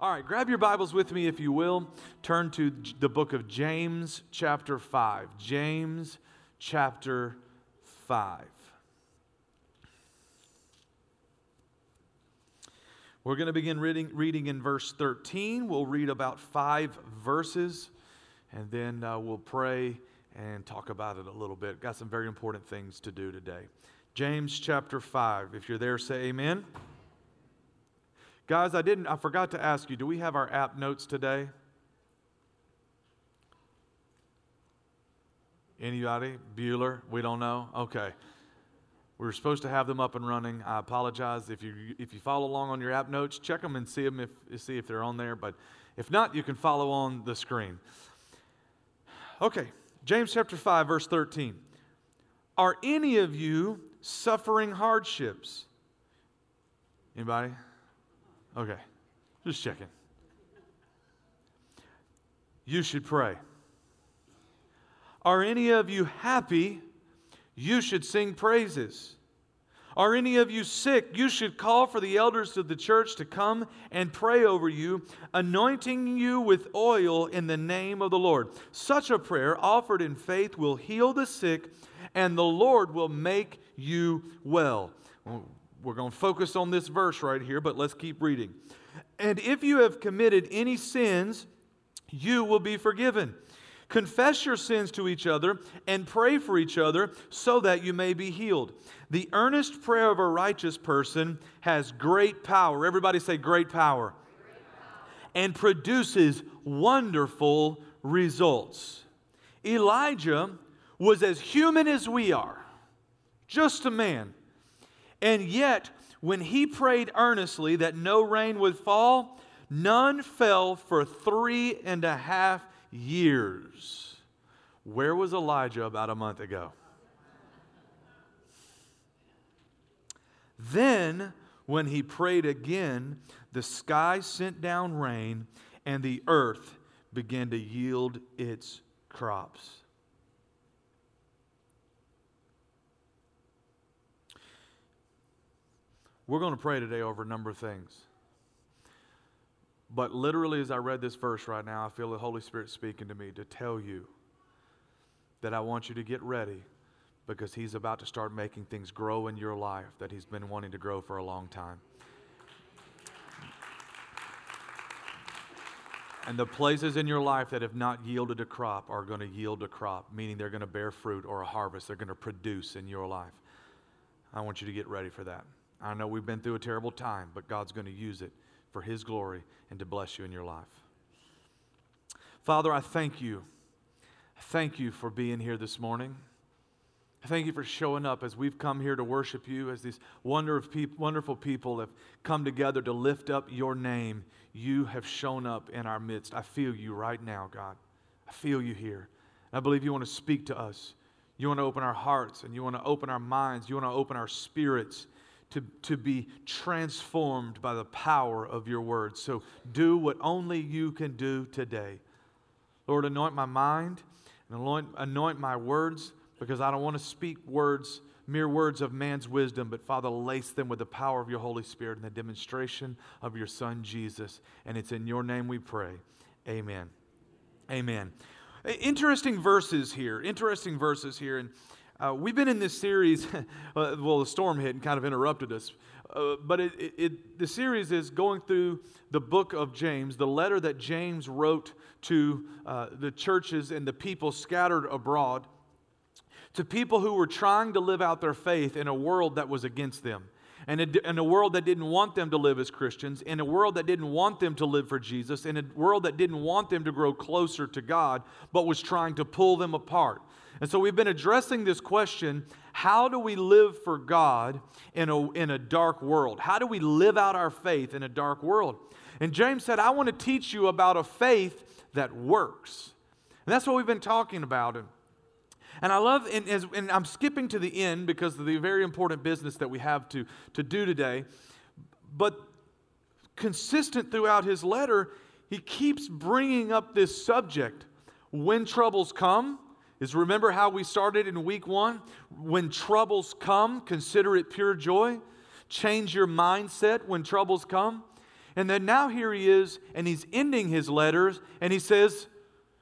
All right, grab your Bibles with me if you will. Turn to the book of James, chapter 5. James, chapter 5. We're going to begin reading, reading in verse 13. We'll read about five verses, and then uh, we'll pray and talk about it a little bit. Got some very important things to do today. James chapter 5. If you're there, say amen. Guys, I didn't I forgot to ask you, do we have our app notes today? Anybody? Bueller? We don't know? Okay. We were supposed to have them up and running. I apologize if you if you follow along on your app notes, check them and see them if see if they're on there. But if not, you can follow on the screen. Okay, James chapter five, verse thirteen. Are any of you suffering hardships? Anybody? Okay, just checking. You should pray. Are any of you happy? You should sing praises. Are any of you sick? You should call for the elders of the church to come and pray over you, anointing you with oil in the name of the Lord. Such a prayer offered in faith will heal the sick, and the Lord will make you well. We're going to focus on this verse right here, but let's keep reading. And if you have committed any sins, you will be forgiven. Confess your sins to each other and pray for each other so that you may be healed. The earnest prayer of a righteous person has great power. Everybody say, great power. Great power. And produces wonderful results. Elijah was as human as we are, just a man. And yet, when he prayed earnestly that no rain would fall, none fell for three and a half years. Where was Elijah about a month ago? Then, when he prayed again, the sky sent down rain, and the earth began to yield its crops. We're going to pray today over a number of things. But literally, as I read this verse right now, I feel the Holy Spirit speaking to me to tell you that I want you to get ready because He's about to start making things grow in your life that He's been wanting to grow for a long time. And the places in your life that have not yielded a crop are going to yield a crop, meaning they're going to bear fruit or a harvest. They're going to produce in your life. I want you to get ready for that. I know we've been through a terrible time, but God's going to use it for His glory and to bless you in your life. Father, I thank you. Thank you for being here this morning. Thank you for showing up as we've come here to worship you, as these wonderful people have come together to lift up your name. You have shown up in our midst. I feel you right now, God. I feel you here. I believe you want to speak to us. You want to open our hearts and you want to open our minds. You want to open our spirits to, to be transformed by the power of your word. So do what only you can do today. Lord, anoint my mind and anoint, anoint my words because I don't want to speak words, mere words of man's wisdom, but Father, lace them with the power of your Holy Spirit and the demonstration of your Son, Jesus. And it's in your name we pray. Amen. Amen. Interesting verses here. Interesting verses here. And uh, we've been in this series, uh, well, the storm hit and kind of interrupted us. Uh, but it, it, it, the series is going through the book of James, the letter that James wrote to uh, the churches and the people scattered abroad, to people who were trying to live out their faith in a world that was against them. And in a world that didn't want them to live as Christians, in a world that didn't want them to live for Jesus, in a world that didn't want them to grow closer to God, but was trying to pull them apart. And so we've been addressing this question how do we live for God in a, in a dark world? How do we live out our faith in a dark world? And James said, I want to teach you about a faith that works. And that's what we've been talking about. And I love, and, and I'm skipping to the end because of the very important business that we have to, to do today. But consistent throughout his letter, he keeps bringing up this subject. When troubles come, is remember how we started in week one? When troubles come, consider it pure joy. Change your mindset when troubles come. And then now here he is, and he's ending his letters, and he says,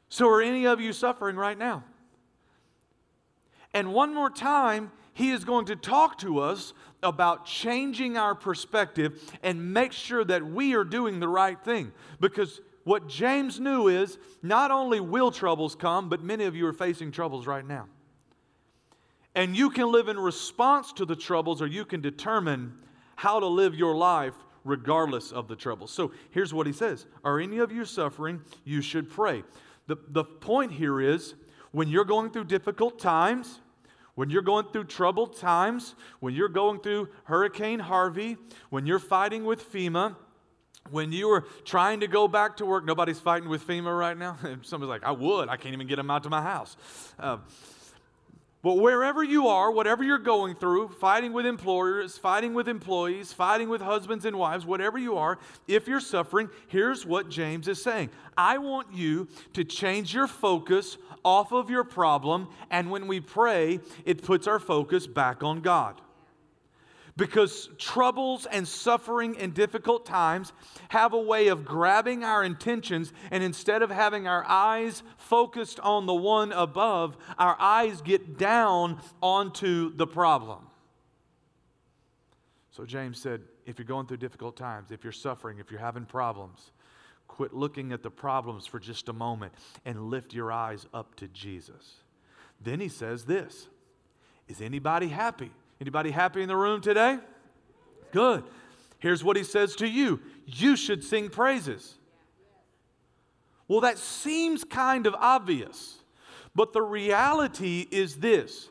So are any of you suffering right now? And one more time, he is going to talk to us about changing our perspective and make sure that we are doing the right thing. Because what James knew is not only will troubles come, but many of you are facing troubles right now. And you can live in response to the troubles, or you can determine how to live your life regardless of the trouble. So here's what he says Are any of you suffering? You should pray. The, the point here is when you're going through difficult times, when you're going through troubled times, when you're going through Hurricane Harvey, when you're fighting with FEMA, when you are trying to go back to work, nobody's fighting with FEMA right now. Somebody's like, I would. I can't even get them out to my house. Uh, but wherever you are, whatever you're going through, fighting with employers, fighting with employees, fighting with husbands and wives, whatever you are, if you're suffering, here's what James is saying I want you to change your focus off of your problem, and when we pray, it puts our focus back on God because troubles and suffering and difficult times have a way of grabbing our intentions, and instead of having our eyes focused on the one above, our eyes get down onto the problem. So James said, if you're going through difficult times, if you're suffering, if you're having problems, quit looking at the problems for just a moment and lift your eyes up to Jesus. Then he says this Is anybody happy? Anybody happy in the room today? Good. Here's what he says to you you should sing praises. Well, that seems kind of obvious, but the reality is this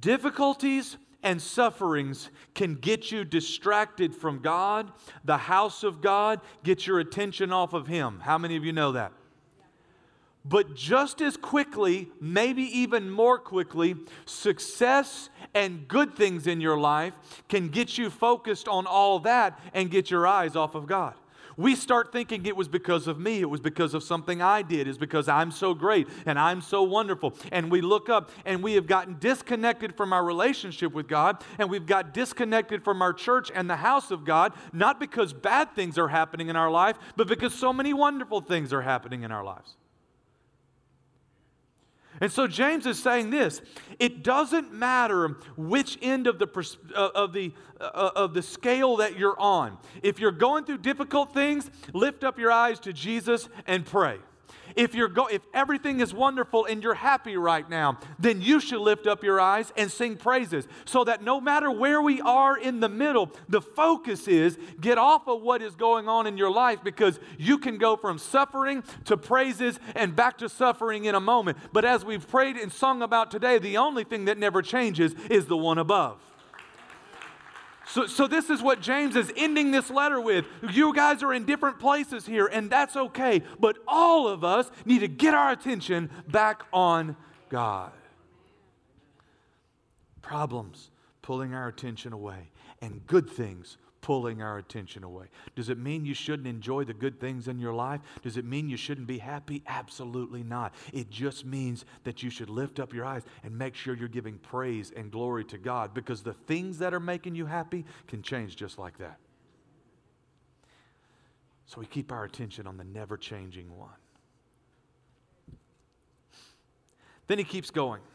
difficulties and sufferings can get you distracted from God, the house of God, get your attention off of Him. How many of you know that? But just as quickly, maybe even more quickly, success and good things in your life can get you focused on all that and get your eyes off of God. We start thinking it was because of me, it was because of something I did, it's because I'm so great and I'm so wonderful. And we look up and we have gotten disconnected from our relationship with God and we've got disconnected from our church and the house of God, not because bad things are happening in our life, but because so many wonderful things are happening in our lives. And so James is saying this it doesn't matter which end of the, uh, of, the, uh, of the scale that you're on. If you're going through difficult things, lift up your eyes to Jesus and pray. If, you're go- if everything is wonderful and you're happy right now, then you should lift up your eyes and sing praises so that no matter where we are in the middle, the focus is get off of what is going on in your life because you can go from suffering to praises and back to suffering in a moment. But as we've prayed and sung about today, the only thing that never changes is the one above. So, so this is what James is ending this letter with. You guys are in different places here, and that's okay. But all of us need to get our attention back on God. Problems pulling our attention away, and good things pulling our attention away. Does it mean you shouldn't enjoy the good things in your life? Does it mean you shouldn't be happy? Absolutely not. It just means that you should lift up your eyes and make sure you're giving praise and glory to God because the things that are making you happy can change just like that. So we keep our attention on the never changing one. Then he keeps going.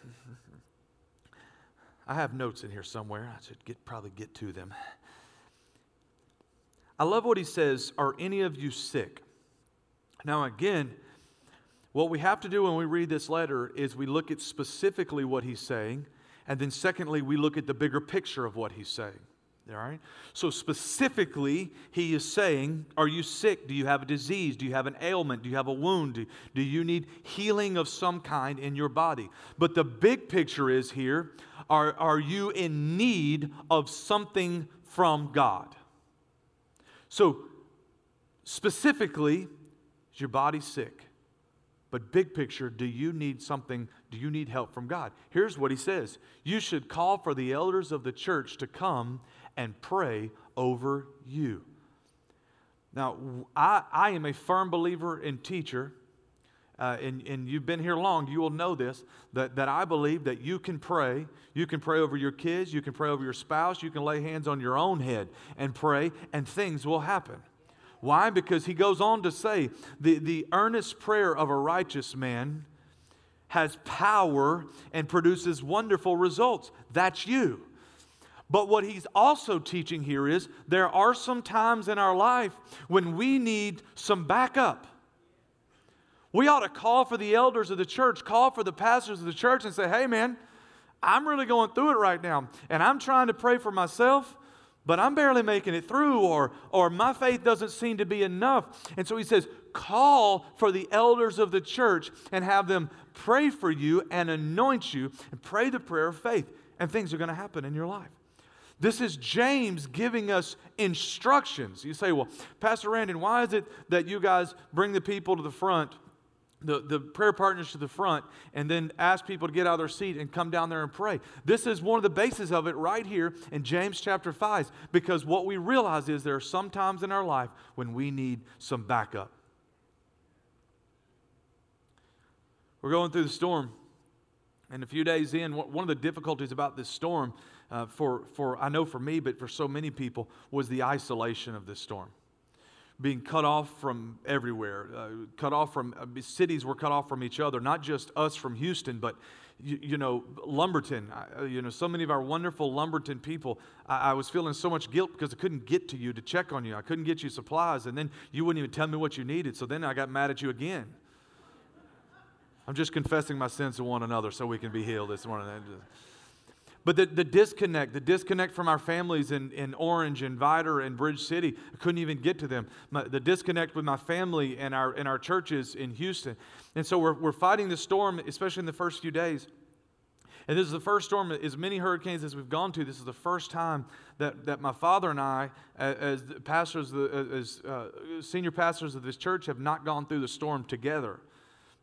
I have notes in here somewhere. I should get, probably get to them. I love what he says Are any of you sick? Now, again, what we have to do when we read this letter is we look at specifically what he's saying, and then secondly, we look at the bigger picture of what he's saying. All right? So, specifically, he is saying, Are you sick? Do you have a disease? Do you have an ailment? Do you have a wound? Do, you need healing of some kind in your body? But the big picture is here are, are you in need of something from God? So, specifically, is your body sick? But big picture, do you need something? Do you need help from God? Here's what he says You should call for the elders of the church to come and pray over you. Now, I, I am a firm believer in teacher uh, and, and you've been here long, you will know this that, that I believe that you can pray. You can pray over your kids, you can pray over your spouse, you can lay hands on your own head and pray, and things will happen. Why? Because he goes on to say, the, the earnest prayer of a righteous man has power and produces wonderful results. That's you. But what he's also teaching here is there are some times in our life when we need some backup. We ought to call for the elders of the church, call for the pastors of the church, and say, hey, man, I'm really going through it right now. And I'm trying to pray for myself, but I'm barely making it through, or, or my faith doesn't seem to be enough. And so he says, call for the elders of the church and have them pray for you and anoint you and pray the prayer of faith. And things are going to happen in your life. This is James giving us instructions. You say, well, Pastor Brandon, why is it that you guys bring the people to the front the, the prayer partners to the front and then ask people to get out of their seat and come down there and pray. This is one of the bases of it right here in James chapter 5 because what we realize is there are some times in our life when we need some backup. We're going through the storm, and a few days in, one of the difficulties about this storm, uh, for, for I know for me, but for so many people, was the isolation of this storm being cut off from everywhere, uh, cut off from uh, cities were cut off from each other, not just us from Houston, but you, you know, Lumberton, uh, you know, so many of our wonderful Lumberton people. I, I, was feeling so much guilt because I couldn't get to you to check on you. I couldn't get you supplies, and then you wouldn't even tell me what you needed. So then I got mad at you again. I'm just confessing my sins to one another so we can be healed this morning. But the, the disconnect, the disconnect from our families in, in Orange and Vidor and Bridge City, I couldn't even get to them. My, the disconnect with my family and our, and our churches in Houston. And so we're, we're fighting the storm, especially in the first few days. And this is the first storm, as many hurricanes as we've gone to, this is the first time that, that my father and I, as pastors, as uh, senior pastors of this church, have not gone through the storm together,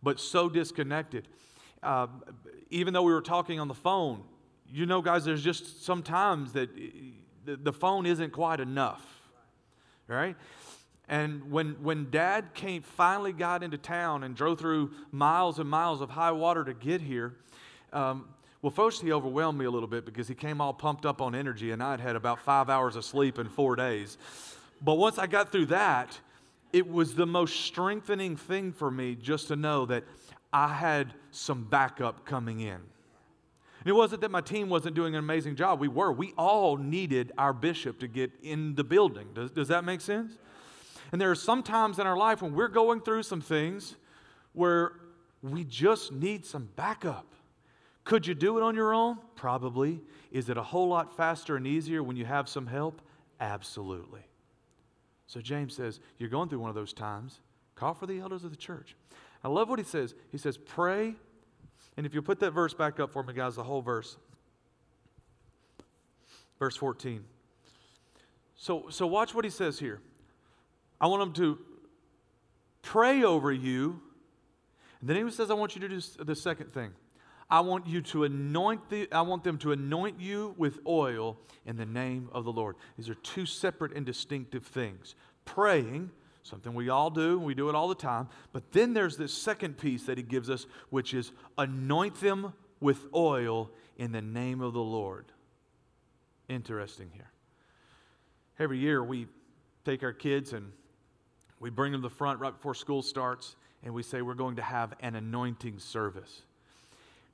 but so disconnected. Uh, even though we were talking on the phone, you know, guys, there's just sometimes that the phone isn't quite enough, right? And when, when dad came, finally got into town and drove through miles and miles of high water to get here, um, well, first he overwhelmed me a little bit because he came all pumped up on energy and I'd had about five hours of sleep in four days. But once I got through that, it was the most strengthening thing for me just to know that I had some backup coming in. And it wasn't that my team wasn't doing an amazing job. We were. We all needed our bishop to get in the building. Does, does that make sense? And there are some times in our life when we're going through some things where we just need some backup. Could you do it on your own? Probably. Is it a whole lot faster and easier when you have some help? Absolutely. So James says, You're going through one of those times. Call for the elders of the church. I love what he says. He says, Pray and if you put that verse back up for me, guys, the whole verse. Verse 14. So, so watch what he says here. I want him to pray over you. And then he says, I want you to do the second thing. I want you to anoint the, I want them to anoint you with oil in the name of the Lord. These are two separate and distinctive things. Praying something we all do, we do it all the time. But then there's this second piece that he gives us, which is anoint them with oil in the name of the Lord. Interesting here. Every year we take our kids and we bring them to the front right before school starts and we say we're going to have an anointing service.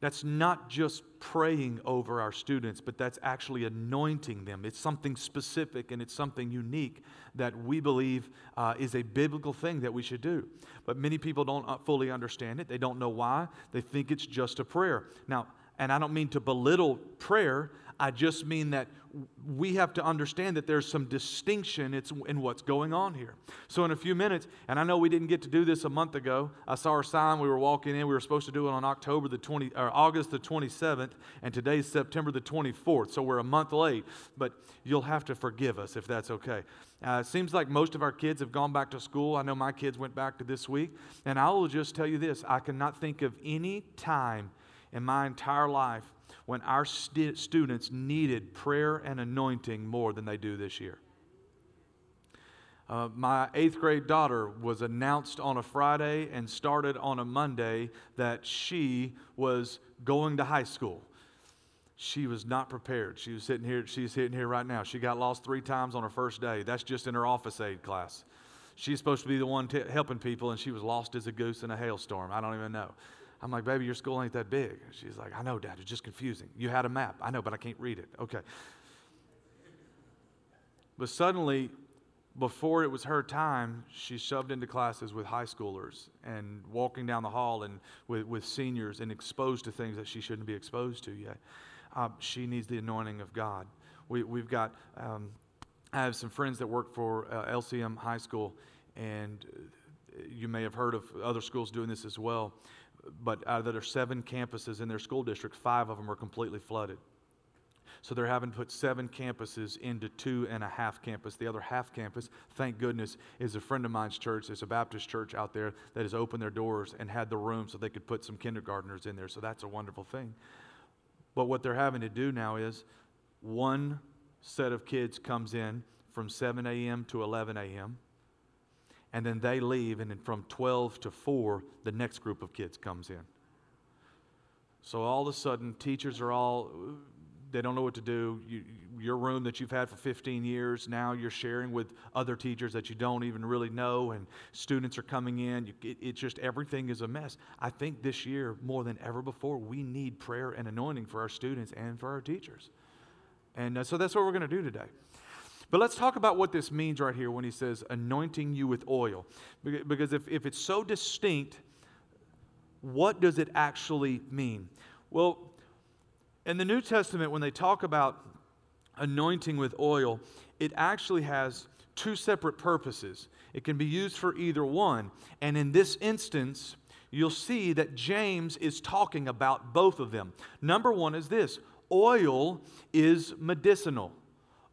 That's not just praying over our students, but that's actually anointing them. It's something specific and it's something unique that we believe uh, is a biblical thing that we should do. But many people don't uh, fully understand it. They don't know why. They think it's just a prayer. Now, and I don't mean to belittle prayer, I just mean that we have to understand that there's some distinction in what's going on here. So, in a few minutes, and I know we didn't get to do this a month ago. I saw our sign. We were walking in. We were supposed to do it on October the 20 or August the 27th, and today's September the 24th. So we're a month late. But you'll have to forgive us if that's okay. Uh, it seems like most of our kids have gone back to school. I know my kids went back to this week, and I will just tell you this: I cannot think of any time in my entire life when our st- students needed prayer and anointing more than they do this year. Uh, my eighth grade daughter was announced on a Friday and started on a Monday that she was going to high school. She was not prepared. She was sitting here, she's sitting here right now. She got lost three times on her first day. That's just in her office aid class. She's supposed to be the one t- helping people, and she was lost as a goose in a hailstorm. I don't even know. I'm like, baby, your school ain't that big. She's like, I know, Dad, it's just confusing. You had a map. I know, but I can't read it. Okay. But suddenly, before it was her time, she shoved into classes with high schoolers and walking down the hall and with, with seniors and exposed to things that she shouldn't be exposed to yet. Uh, she needs the anointing of God. We, we've got, um, I have some friends that work for uh, LCM High School, and you may have heard of other schools doing this as well. But out of their seven campuses in their school district, five of them are completely flooded. So they're having to put seven campuses into two and a half campus. The other half campus, thank goodness, is a friend of mine's church. It's a Baptist church out there that has opened their doors and had the room so they could put some kindergartners in there. So that's a wonderful thing. But what they're having to do now is one set of kids comes in from 7 a.m. to 11 a.m. And then they leave, and then from 12 to 4, the next group of kids comes in. So all of a sudden, teachers are all they don't know what to do. You, your room that you've had for 15 years, now you're sharing with other teachers that you don't even really know, and students are coming in. It, it's just everything is a mess. I think this year, more than ever before, we need prayer and anointing for our students and for our teachers. And uh, so that's what we're going to do today. But let's talk about what this means right here when he says anointing you with oil. Because if, if it's so distinct, what does it actually mean? Well, in the New Testament, when they talk about anointing with oil, it actually has two separate purposes. It can be used for either one. And in this instance, you'll see that James is talking about both of them. Number one is this oil is medicinal.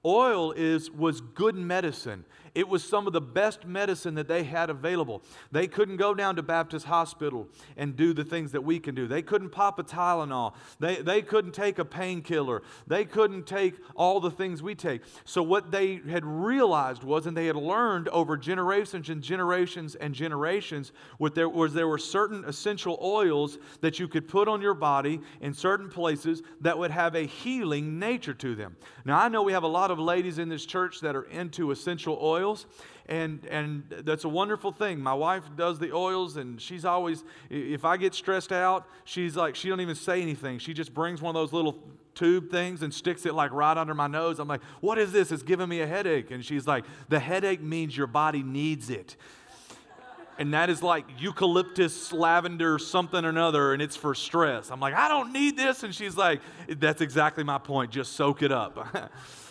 Oil is, was good medicine. It was some of the best medicine that they had available. They couldn't go down to Baptist Hospital and do the things that we can do. They couldn't pop a Tylenol. They, they couldn't take a painkiller. They couldn't take all the things we take. So, what they had realized was, and they had learned over generations and generations and generations, what there, was there were certain essential oils that you could put on your body in certain places that would have a healing nature to them. Now, I know we have a lot of ladies in this church that are into essential oils oils and and that's a wonderful thing my wife does the oils and she's always if i get stressed out she's like she don't even say anything she just brings one of those little tube things and sticks it like right under my nose i'm like what is this it's giving me a headache and she's like the headache means your body needs it and that is like eucalyptus, lavender, something or another, and it's for stress. I'm like, I don't need this. And she's like, That's exactly my point. Just soak it up.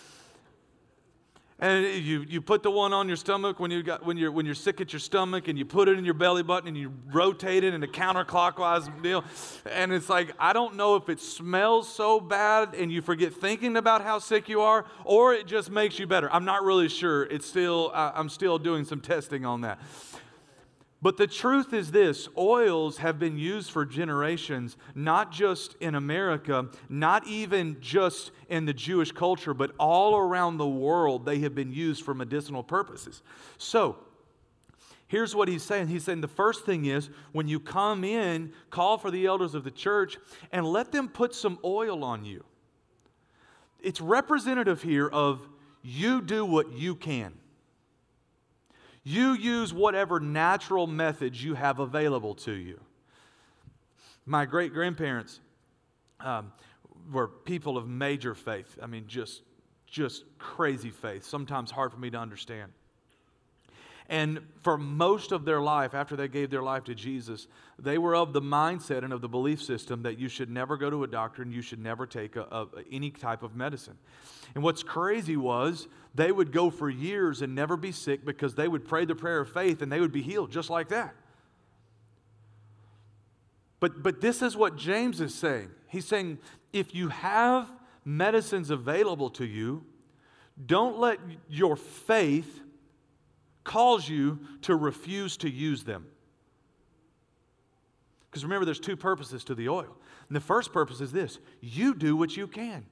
And you, you put the one on your stomach when, you got, when, you're, when you're sick at your stomach, and you put it in your belly button, and you rotate it in a counterclockwise deal. And it's like, I don't know if it smells so bad and you forget thinking about how sick you are, or it just makes you better. I'm not really sure. It's still, I'm still doing some testing on that. But the truth is this oils have been used for generations, not just in America, not even just in the Jewish culture, but all around the world, they have been used for medicinal purposes. So, here's what he's saying He's saying the first thing is when you come in, call for the elders of the church and let them put some oil on you. It's representative here of you do what you can. You use whatever natural methods you have available to you. My great grandparents um, were people of major faith. I mean, just, just crazy faith, sometimes hard for me to understand. And for most of their life, after they gave their life to Jesus, they were of the mindset and of the belief system that you should never go to a doctor and you should never take a, a, any type of medicine. And what's crazy was they would go for years and never be sick because they would pray the prayer of faith and they would be healed just like that. But, but this is what James is saying. He's saying if you have medicines available to you, don't let your faith cause you to refuse to use them. Because remember, there's two purposes to the oil. And the first purpose is this you do what you can.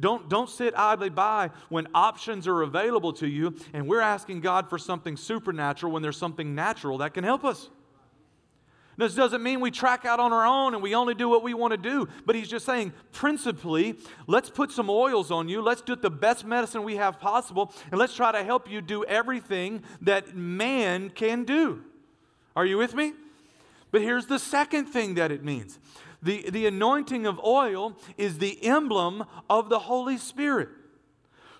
Don't, don't sit idly by when options are available to you and we're asking God for something supernatural when there's something natural that can help us. This doesn't mean we track out on our own and we only do what we want to do, but he's just saying, principally, let's put some oils on you. Let's do the best medicine we have possible, and let's try to help you do everything that man can do. Are you with me? But here's the second thing that it means the, the anointing of oil is the emblem of the Holy Spirit.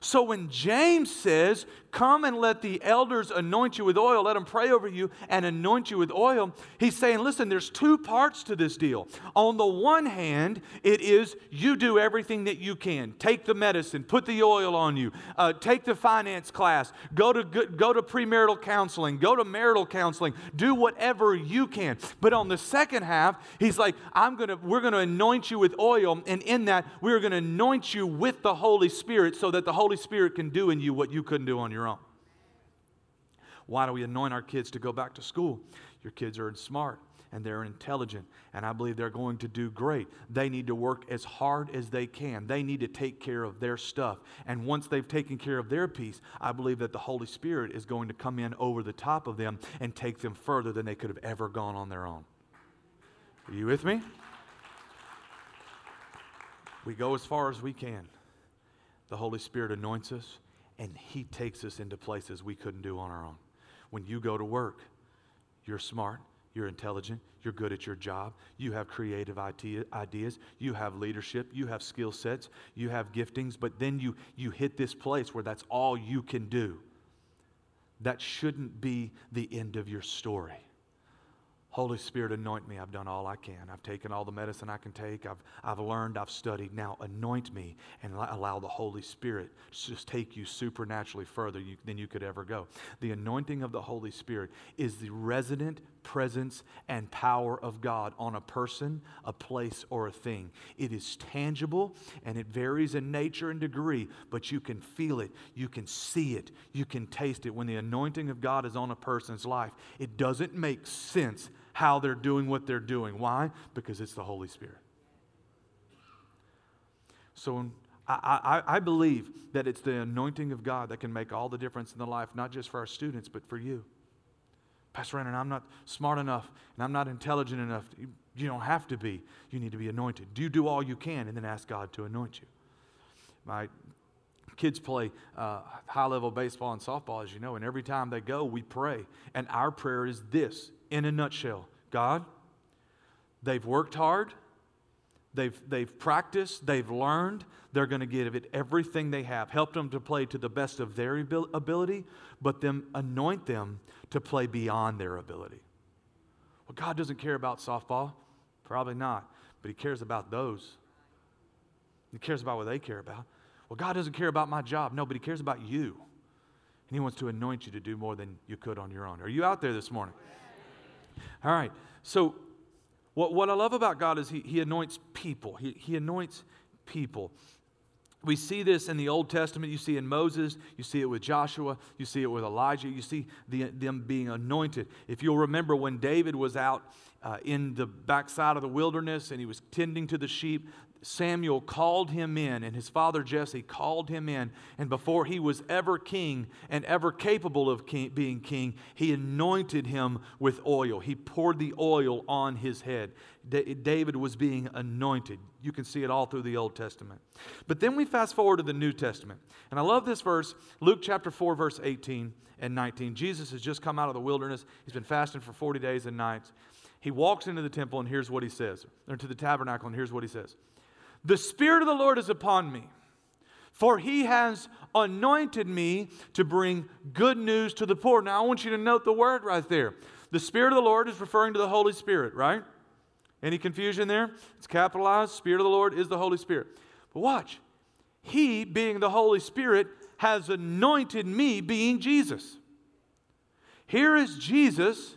So when James says, Come and let the elders anoint you with oil, let them pray over you and anoint you with oil, he's saying, Listen, there's two parts to this deal. On the one hand, it is you do everything that you can. Take the medicine, put the oil on you, uh, take the finance class, go to, go to premarital counseling, go to marital counseling, do whatever you can. But on the second half, he's like, I'm gonna, we're gonna anoint you with oil, and in that, we're gonna anoint you with the Holy Spirit so that the Holy Spirit can do in you what you couldn't do on your own. Why do we anoint our kids to go back to school? Your kids are smart and they're intelligent, and I believe they're going to do great. They need to work as hard as they can. They need to take care of their stuff. And once they've taken care of their piece, I believe that the Holy Spirit is going to come in over the top of them and take them further than they could have ever gone on their own. Are you with me? We go as far as we can. The Holy Spirit anoints us, and He takes us into places we couldn't do on our own. When you go to work, you're smart, you're intelligent, you're good at your job, you have creative ideas, you have leadership, you have skill sets, you have giftings, but then you, you hit this place where that's all you can do. That shouldn't be the end of your story. Holy Spirit, anoint me. I've done all I can. I've taken all the medicine I can take. I've, I've learned, I've studied. Now anoint me and allow the Holy Spirit to just take you supernaturally further you, than you could ever go. The anointing of the Holy Spirit is the resident presence and power of God on a person, a place, or a thing. It is tangible and it varies in nature and degree, but you can feel it, you can see it, you can taste it. When the anointing of God is on a person's life, it doesn't make sense how they're doing what they're doing. Why? Because it's the Holy Spirit. So I, I, I, believe that it's the anointing of God that can make all the difference in the life, not just for our students, but for you. Pastor Brandon, I'm not smart enough and I'm not intelligent enough. You, you don't have to be. You need to be anointed. Do you do all you can and then ask God to anoint you? My kids play uh, high level baseball and softball, as you know, and every time they go, we pray. And our prayer is this in a nutshell God, they've worked hard, they've, they've practiced, they've learned, they're going to give it everything they have. Help them to play to the best of their ability, but then anoint them to play beyond their ability. Well, God doesn't care about softball. Probably not. But He cares about those. He cares about what they care about. Well, God doesn't care about my job. No, but He cares about you. And He wants to anoint you to do more than you could on your own. Are you out there this morning? All right. So, what, what I love about God is He, he anoints people, he, he anoints people. We see this in the Old Testament. You see in Moses, you see it with Joshua, you see it with Elijah, you see the, them being anointed. If you'll remember when David was out uh, in the backside of the wilderness and he was tending to the sheep, Samuel called him in, and his father Jesse called him in. And before he was ever king and ever capable of king, being king, he anointed him with oil. He poured the oil on his head. David was being anointed. You can see it all through the Old Testament. But then we fast forward to the New Testament. And I love this verse, Luke chapter 4, verse 18 and 19. Jesus has just come out of the wilderness, he's been fasting for 40 days and nights. He walks into the temple, and here's what he says, or to the tabernacle, and here's what he says. The Spirit of the Lord is upon me, for he has anointed me to bring good news to the poor. Now, I want you to note the word right there. The Spirit of the Lord is referring to the Holy Spirit, right? Any confusion there? It's capitalized. Spirit of the Lord is the Holy Spirit. But watch. He, being the Holy Spirit, has anointed me, being Jesus. Here is Jesus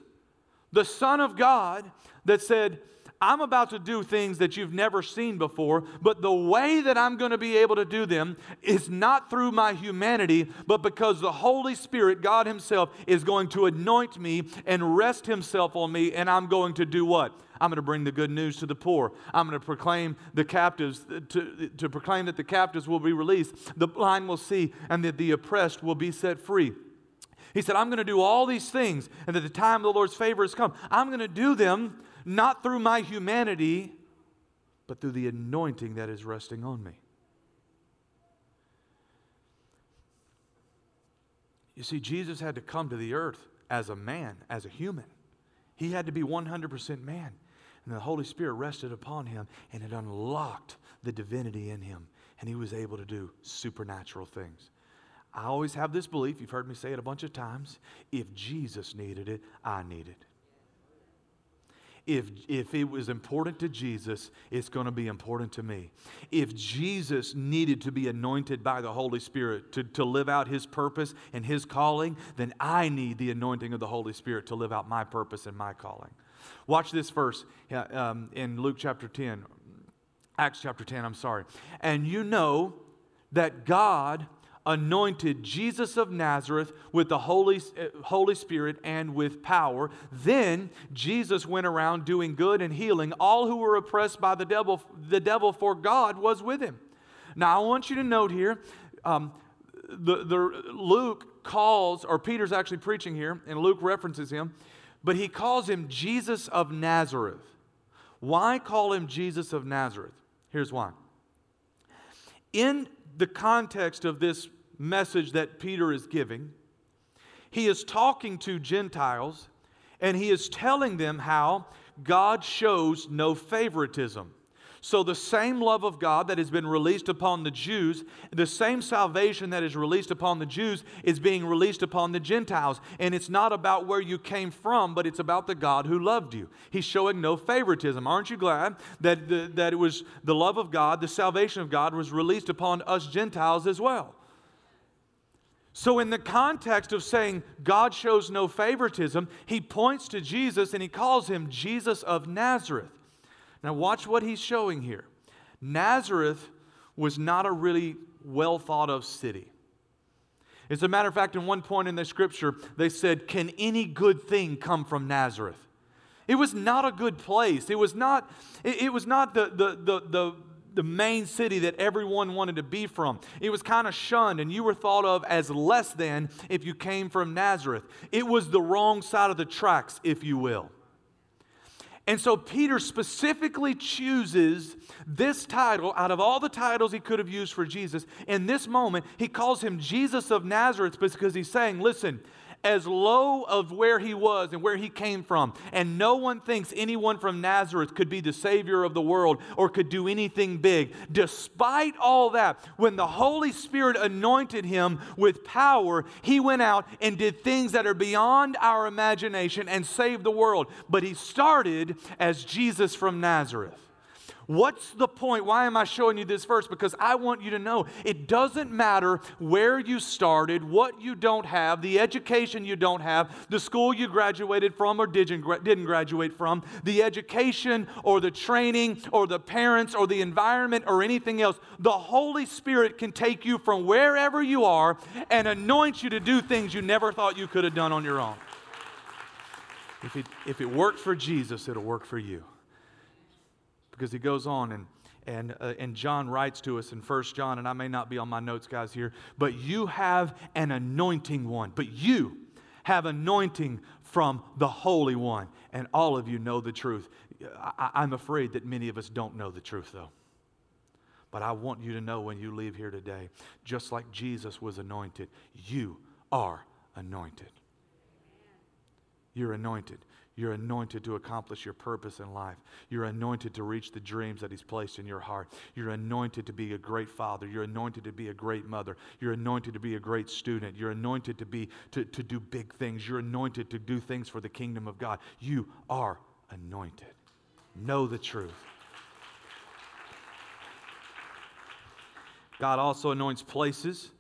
the Son of God that said, I'm about to do things that you've never seen before, but the way that I'm going to be able to do them is not through my humanity, but because the Holy Spirit, God Himself, is going to anoint me and rest Himself on me, and I'm going to do what? I'm going to bring the good news to the poor. I'm going to proclaim the captives, to, to proclaim that the captives will be released, the blind will see, and that the oppressed will be set free. He said, I'm going to do all these things, and that the time of the Lord's favor has come. I'm going to do them not through my humanity, but through the anointing that is resting on me. You see, Jesus had to come to the earth as a man, as a human. He had to be 100% man. And the Holy Spirit rested upon him, and it unlocked the divinity in him. And he was able to do supernatural things. I always have this belief, you've heard me say it a bunch of times if Jesus needed it, I need it. If, if it was important to Jesus, it's going to be important to me. If Jesus needed to be anointed by the Holy Spirit to, to live out his purpose and his calling, then I need the anointing of the Holy Spirit to live out my purpose and my calling. Watch this verse um, in Luke chapter 10, Acts chapter 10, I'm sorry. And you know that God anointed Jesus of Nazareth with the Holy, uh, Holy Spirit and with power. Then Jesus went around doing good and healing all who were oppressed by the devil, the devil for God was with him. Now, I want you to note here, um, the, the, Luke calls, or Peter's actually preaching here, and Luke references him, but he calls him Jesus of Nazareth. Why call him Jesus of Nazareth? Here's why. In the context of this message that Peter is giving. He is talking to Gentiles and he is telling them how God shows no favoritism. So, the same love of God that has been released upon the Jews, the same salvation that is released upon the Jews, is being released upon the Gentiles. And it's not about where you came from, but it's about the God who loved you. He's showing no favoritism. Aren't you glad that, the, that it was the love of God, the salvation of God, was released upon us Gentiles as well? So, in the context of saying God shows no favoritism, he points to Jesus and he calls him Jesus of Nazareth. Now, watch what he's showing here. Nazareth was not a really well thought of city. As a matter of fact, in one point in the scripture, they said, Can any good thing come from Nazareth? It was not a good place. It was not, it, was not the, the, the, the main city that everyone wanted to be from. It was kind of shunned, and you were thought of as less than if you came from Nazareth. It was the wrong side of the tracks, if you will. And so Peter specifically chooses this title out of all the titles he could have used for Jesus. In this moment, he calls him Jesus of Nazareth because he's saying, listen, as low of where he was and where he came from. And no one thinks anyone from Nazareth could be the Savior of the world or could do anything big. Despite all that, when the Holy Spirit anointed him with power, he went out and did things that are beyond our imagination and saved the world. But he started as Jesus from Nazareth. What's the point? Why am I showing you this verse? Because I want you to know it doesn't matter where you started, what you don't have, the education you don't have, the school you graduated from or didn't graduate from, the education or the training or the parents or the environment or anything else. The Holy Spirit can take you from wherever you are and anoint you to do things you never thought you could have done on your own. If it, if it worked for Jesus, it'll work for you because he goes on and and, uh, and John writes to us in First John, and I may not be on my notes, guys, here, but you have an anointing one. But you have anointing from the Holy One, and all of you know the truth. I, I'm afraid that many of us don't know the truth, though. But I want you to know when you leave here today, just like Jesus was anointed, you are anointed. You're anointed. You're anointed to accomplish your purpose in life. You're anointed to reach the dreams that He's placed in your heart. You're anointed to be a great father. You're anointed to be a great mother. You're anointed to be a great student. You're anointed to, be, to, to do big things. You're anointed to do things for the kingdom of God. You are anointed. Know the truth. God also anoints places.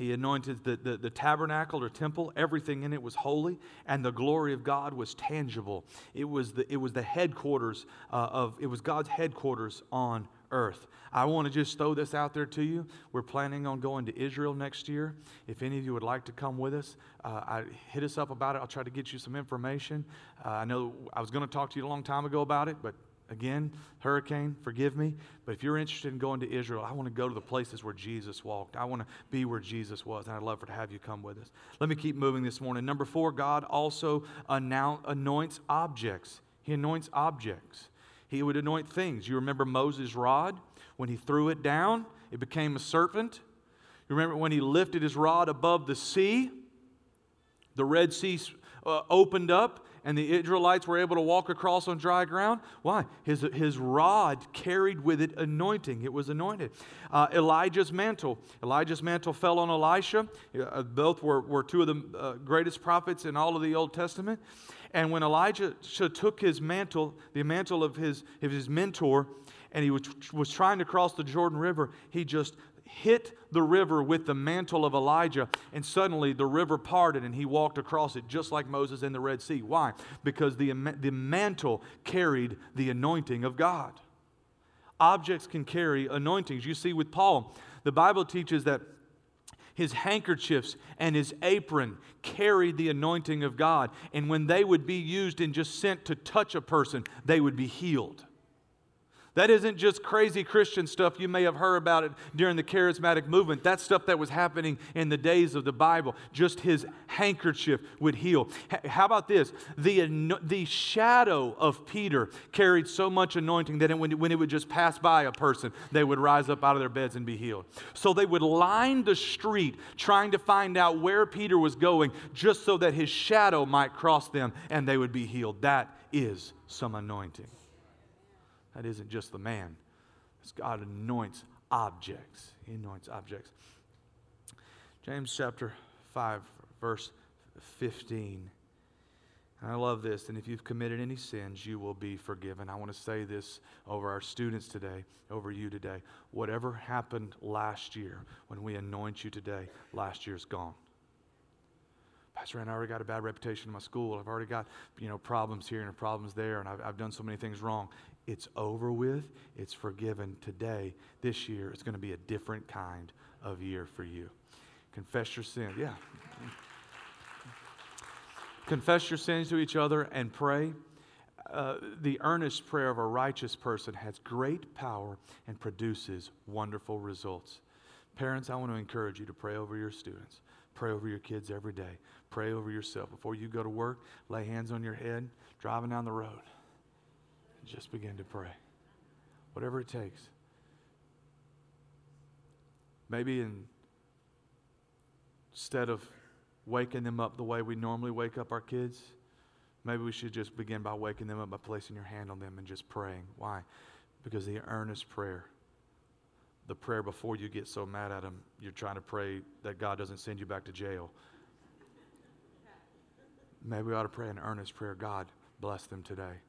He anointed the, the, the, tabernacle or temple. Everything in it was holy, and the glory of God was tangible. It was the, it was the headquarters uh, of, it was God's headquarters on earth. I want to just throw this out there to you. We're planning on going to Israel next year. If any of you would like to come with us, uh, I, hit us up about it. I'll try to get you some information. Uh, I know I was going to talk to you a long time ago about it, but Again, hurricane, forgive me. But if you're interested in going to Israel, I want to go to the places where Jesus walked. I want to be where Jesus was, and I'd love for to have you come with us. Let me keep moving this morning. Number four, God also anoints objects. He anoints objects. He would anoint things. You remember Moses' rod? When he threw it down, it became a serpent. You remember when he lifted his rod above the sea? The Red Sea uh, opened up and the Israelites were able to walk across on dry ground? Why? His, his rod carried with it anointing. It was anointed. Uh, Elijah's mantle. Elijah's mantle fell on Elisha. Uh, both were, were two of the uh, greatest prophets in all of the Old Testament. And when Elijah took his mantle, the mantle of his, of his mentor, and he was, was trying to cross the Jordan River, he just hit the river with the mantle of Elijah, and suddenly the river parted and he walked across it just like Moses in the Red Sea. Why? Because the, the mantle carried the anointing of God. Objects can carry anointings. You see, with Paul, the Bible teaches that his handkerchiefs and his apron carried the anointing of God. And when they would be used and just sent to touch a person, they would be healed. That isn't just crazy Christian stuff you may have heard about it during the charismatic movement. That's stuff that was happening in the days of the Bible. Just his handkerchief would heal. How about this? The, the shadow of Peter carried so much anointing that when, when it would just pass by a person, they would rise up out of their beds and be healed. So they would line the street trying to find out where Peter was going just so that his shadow might cross them and they would be healed. That is some anointing. That isn't just the man. It's God anoints objects. He anoints objects. James chapter 5, verse 15. And I love this. And if you've committed any sins, you will be forgiven. I want to say this over our students today, over you today. Whatever happened last year when we anoint you today, last year's gone. Pastor Rand, I already got a bad reputation in my school. I've already got, you know, problems here and problems there, and I've, I've done so many things wrong. It's over with. It's forgiven today. This year, it's going to be a different kind of year for you. Confess your sins. Yeah. Confess your sins to each other and pray. Uh, the earnest prayer of a righteous person has great power and produces wonderful results. Parents, I want to encourage you to pray over your students. Pray over your kids every day. Pray over yourself. Before you go to work, lay hands on your head, driving down the road just begin to pray. Whatever it takes. Maybe in, instead of waking them up the way we normally wake up our kids, maybe we should just begin by waking them up by placing your hand on them and just praying. Why? Because the earnest prayer, the prayer before you get so mad at them, you're trying to pray that God doesn't send you back to jail. Maybe we ought to pray an earnest prayer God, bless them today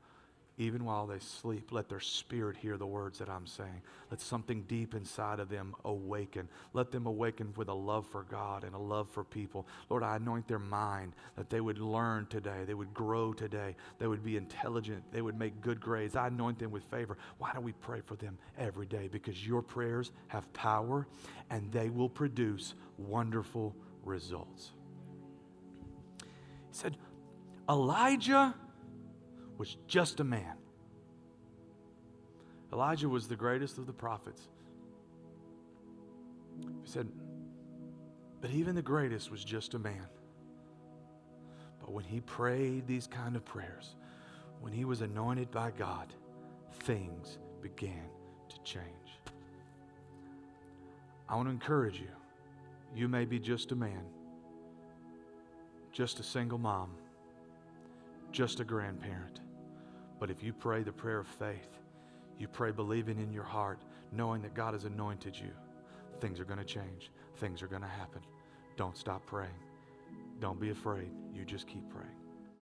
even while they sleep, let their spirit hear the words that I'm saying. Let something deep inside of them awaken. Let them awaken with a love for God and a love for people. Lord, I anoint their mind that they would learn today, they would grow today, they would be intelligent, they would make good grades. I anoint them with favor. Why don't we pray for them every day? Because your prayers have power and they will produce wonderful results. He said, Elijah was just a man. Elijah was the greatest of the prophets. He said, but even the greatest was just a man. But when he prayed these kind of prayers, when he was anointed by God, things began to change. I want to encourage you. You may be just a man, just a single mom, just a grandparent. But if you pray the prayer of faith, you pray believing in your heart, knowing that God has anointed you, things are going to change. Things are going to happen. Don't stop praying. Don't be afraid. You just keep praying.